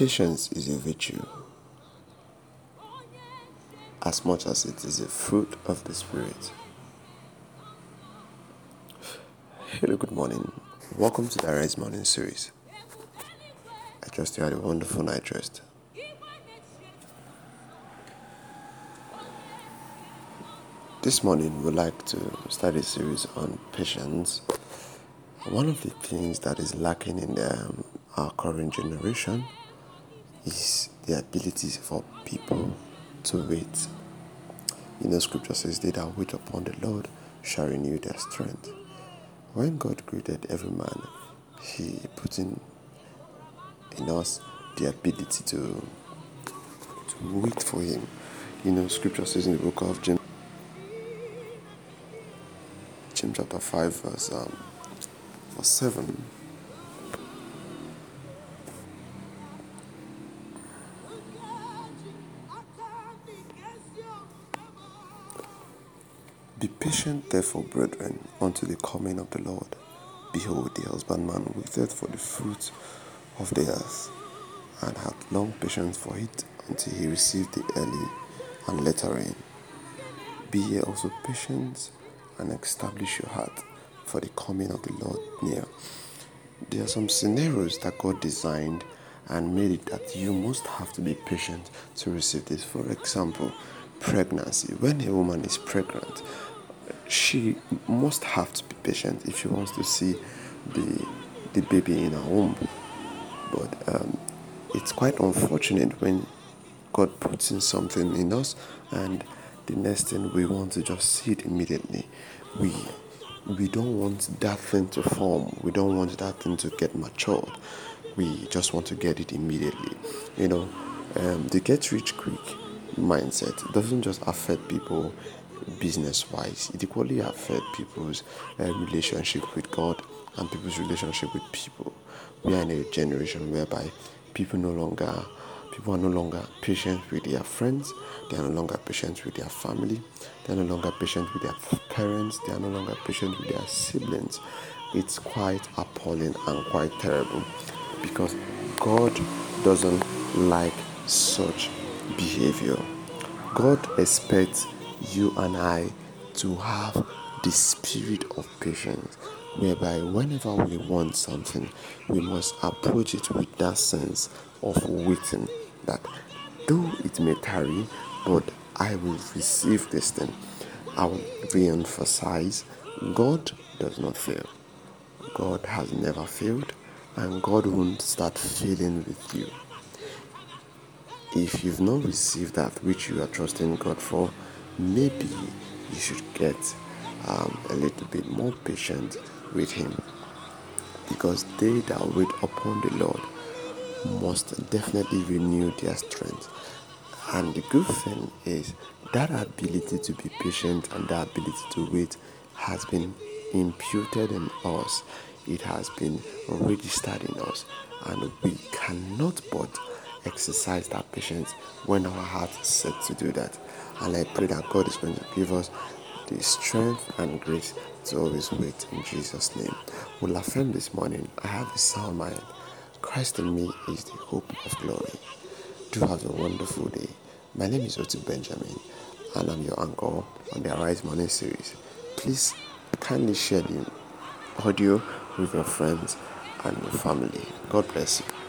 Patience is a virtue as much as it is a fruit of the Spirit. Hello, good morning. Welcome to the Rise Morning Series. I trust you had a wonderful night rest. This morning, we'd like to start a series on patience. One of the things that is lacking in um, our current generation is the ability for people to wait. You know, scripture says, They that wait upon the Lord shall renew their strength. When God created every man, He put in, in us the ability to, to wait for Him. You know, scripture says in the book of James, James chapter 5, verse, um, verse 7 Be patient, therefore, brethren, unto the coming of the Lord. Behold, the husbandman waiteth for the fruit of the earth, and hath long patience for it until he received the early and latter rain. Be ye also patient and establish your heart, for the coming of the Lord near. There are some scenarios that God designed and made it that you must have to be patient to receive this. For example, pregnancy. When a woman is pregnant, she must have to be patient if she wants to see the the baby in her womb. But um, it's quite unfortunate when God puts in something in us and the next thing we want to just see it immediately. We we don't want that thing to form. We don't want that thing to get matured. We just want to get it immediately. You know, um, the get rich quick mindset doesn't just affect people business wise, it equally affects people's uh, relationship with God and people's relationship with people. We are in a generation whereby people no longer people are no longer patient with their friends, they are no longer patient with their family, they are no longer patient with their parents, they are no longer patient with their siblings. It's quite appalling and quite terrible because God doesn't like such behavior. God expects you and I to have the spirit of patience, whereby whenever we want something, we must approach it with that sense of waiting that though it may tarry, but I will receive this thing. I will re-emphasize God does not fail. God has never failed, and God won't start failing with you. If you've not received that which you are trusting God for, maybe you should get um, a little bit more patient with Him. Because they that wait upon the Lord must definitely renew their strength. And the good thing is that ability to be patient and that ability to wait has been imputed in us. It has been registered in us. And we cannot but exercise that patience when our heart is set to do that. And I pray that God is going to give us the strength and grace to always wait in Jesus' name. We'll affirm this morning I have a sound mind. Christ in me is the hope of glory. Do have a wonderful day. My name is Otu Benjamin, and I'm your uncle on the Arise Morning series. Please kindly share the audio with your friends and your family. God bless you.